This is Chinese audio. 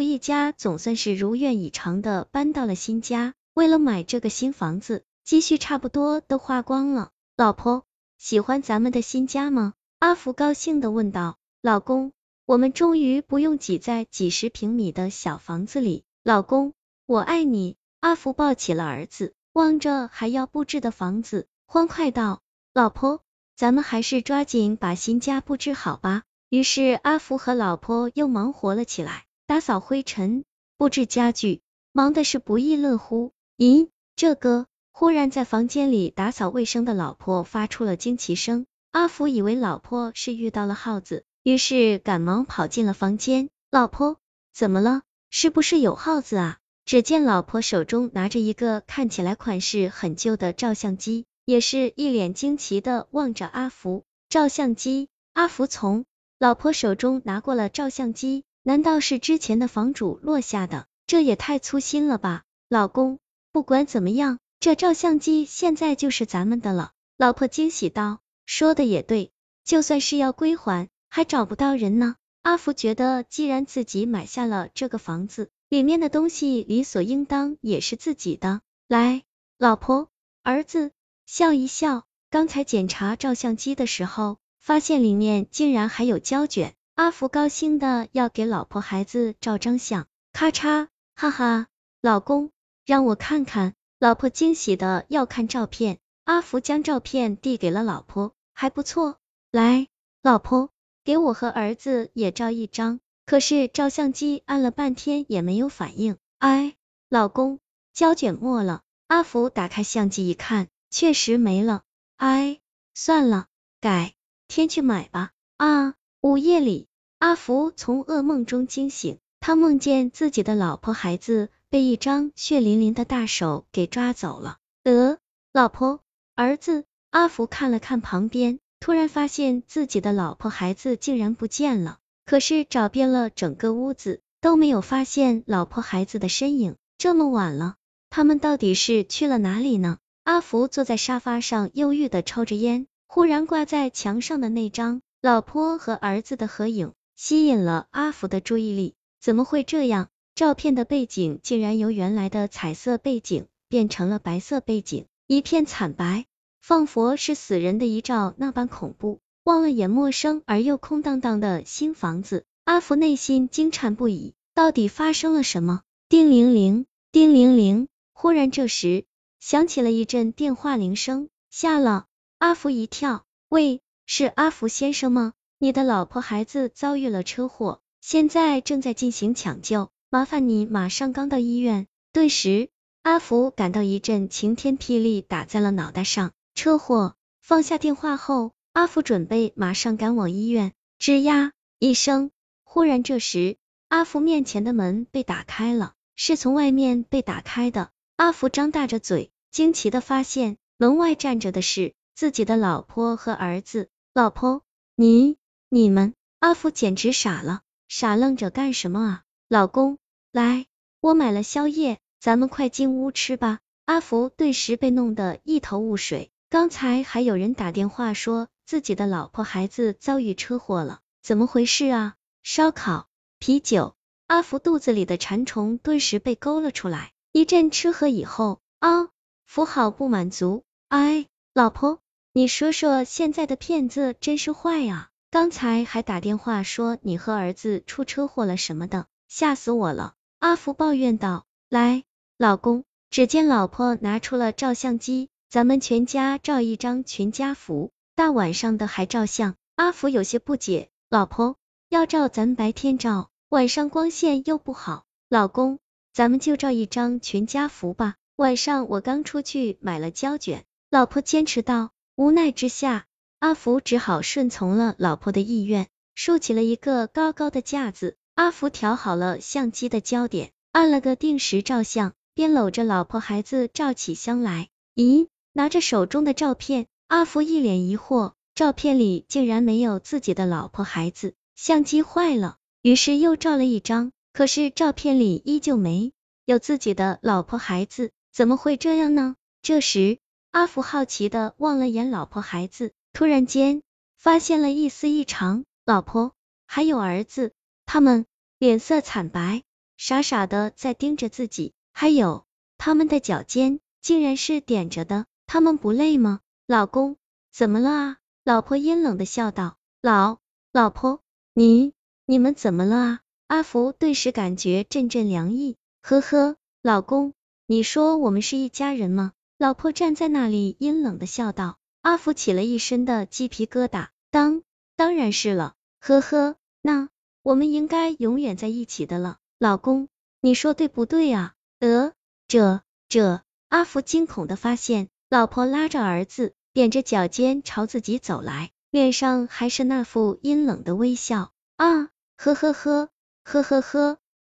一家总算是如愿以偿的搬到了新家。为了买这个新房子，积蓄差不多都花光了。老婆，喜欢咱们的新家吗？阿福高兴的问道。老公，我们终于不用挤在几十平米的小房子里。老公，我爱你。阿福抱起了儿子，望着还要布置的房子，欢快道：“老婆，咱们还是抓紧把新家布置好吧。”于是阿福和老婆又忙活了起来，打扫灰尘，布置家具，忙的是不亦乐乎。咦，这个！忽然在房间里打扫卫生的老婆发出了惊奇声，阿福以为老婆是遇到了耗子，于是赶忙跑进了房间。老婆，怎么了？是不是有耗子啊？只见老婆手中拿着一个看起来款式很旧的照相机，也是一脸惊奇的望着阿福。照相机，阿福从老婆手中拿过了照相机，难道是之前的房主落下的？这也太粗心了吧！老公，不管怎么样，这照相机现在就是咱们的了。老婆惊喜道：“说的也对，就算是要归还，还找不到人呢。”阿福觉得，既然自己买下了这个房子，里面的东西理所应当也是自己的。来，老婆，儿子笑一笑。刚才检查照相机的时候，发现里面竟然还有胶卷。阿福高兴的要给老婆孩子照张相，咔嚓，哈哈，老公，让我看看。老婆惊喜的要看照片，阿福将照片递给了老婆，还不错，来，老婆。给我和儿子也照一张，可是照相机按了半天也没有反应。哎，老公，胶卷没了。阿福打开相机一看，确实没了。哎，算了，改天去买吧。啊，午夜里，阿福从噩梦中惊醒，他梦见自己的老婆孩子被一张血淋淋的大手给抓走了。呃，老婆，儿子，阿福看了看旁边。突然发现自己的老婆孩子竟然不见了，可是找遍了整个屋子都没有发现老婆孩子的身影。这么晚了，他们到底是去了哪里呢？阿福坐在沙发上忧郁的抽着烟，忽然挂在墙上的那张老婆和儿子的合影吸引了阿福的注意力。怎么会这样？照片的背景竟然由原来的彩色背景变成了白色背景，一片惨白。仿佛是死人的遗照那般恐怖，望了眼陌生而又空荡荡的新房子，阿福内心惊颤不已。到底发生了什么？叮铃铃，叮铃铃。忽然这时响起了一阵电话铃声，吓了阿福一跳。喂，是阿福先生吗？你的老婆孩子遭遇了车祸，现在正在进行抢救，麻烦你马上赶到医院。顿时，阿福感到一阵晴天霹雳打在了脑袋上。车祸！放下电话后，阿福准备马上赶往医院。吱呀一声，忽然这时，阿福面前的门被打开了，是从外面被打开的。阿福张大着嘴，惊奇的发现门外站着的是自己的老婆和儿子。老婆，你、你们……阿福简直傻了，傻愣着干什么啊？老公，来，我买了宵夜，咱们快进屋吃吧。阿福顿时被弄得一头雾水。刚才还有人打电话说自己的老婆孩子遭遇车祸了，怎么回事啊？烧烤、啤酒，阿福肚子里的馋虫顿时被勾了出来。一阵吃喝以后，啊，福好不满足。哎，老婆，你说说现在的骗子真是坏啊！刚才还打电话说你和儿子出车祸了什么的，吓死我了。阿福抱怨道。来，老公，只见老婆拿出了照相机。咱们全家照一张全家福，大晚上的还照相。阿福有些不解，老婆要照咱白天照，晚上光线又不好。老公，咱们就照一张全家福吧，晚上我刚出去买了胶卷。老婆坚持道，无奈之下，阿福只好顺从了老婆的意愿，竖起了一个高高的架子。阿福调好了相机的焦点，按了个定时照相，便搂着老婆孩子照起相来。咦？拿着手中的照片，阿福一脸疑惑，照片里竟然没有自己的老婆孩子，相机坏了。于是又照了一张，可是照片里依旧没有自己的老婆孩子，怎么会这样呢？这时，阿福好奇的望了眼老婆孩子，突然间发现了一丝异常，老婆还有儿子，他们脸色惨白，傻傻的在盯着自己，还有他们的脚尖竟然是点着的，他们不累吗？老公，怎么了啊？老婆阴冷的笑道。老老婆，你你们怎么了啊？阿福顿时感觉阵阵凉意，呵呵，老公，你说我们是一家人吗？老婆站在那里阴冷的笑道。阿福起了一身的鸡皮疙瘩，当当然是了，呵呵，那我们应该永远在一起的了。老公，你说对不对啊？呃，这这，阿福惊恐的发现，老婆拉着儿子，踮着脚尖朝自己走来，脸上还是那副阴冷的微笑。啊，呵呵呵，呵呵呵。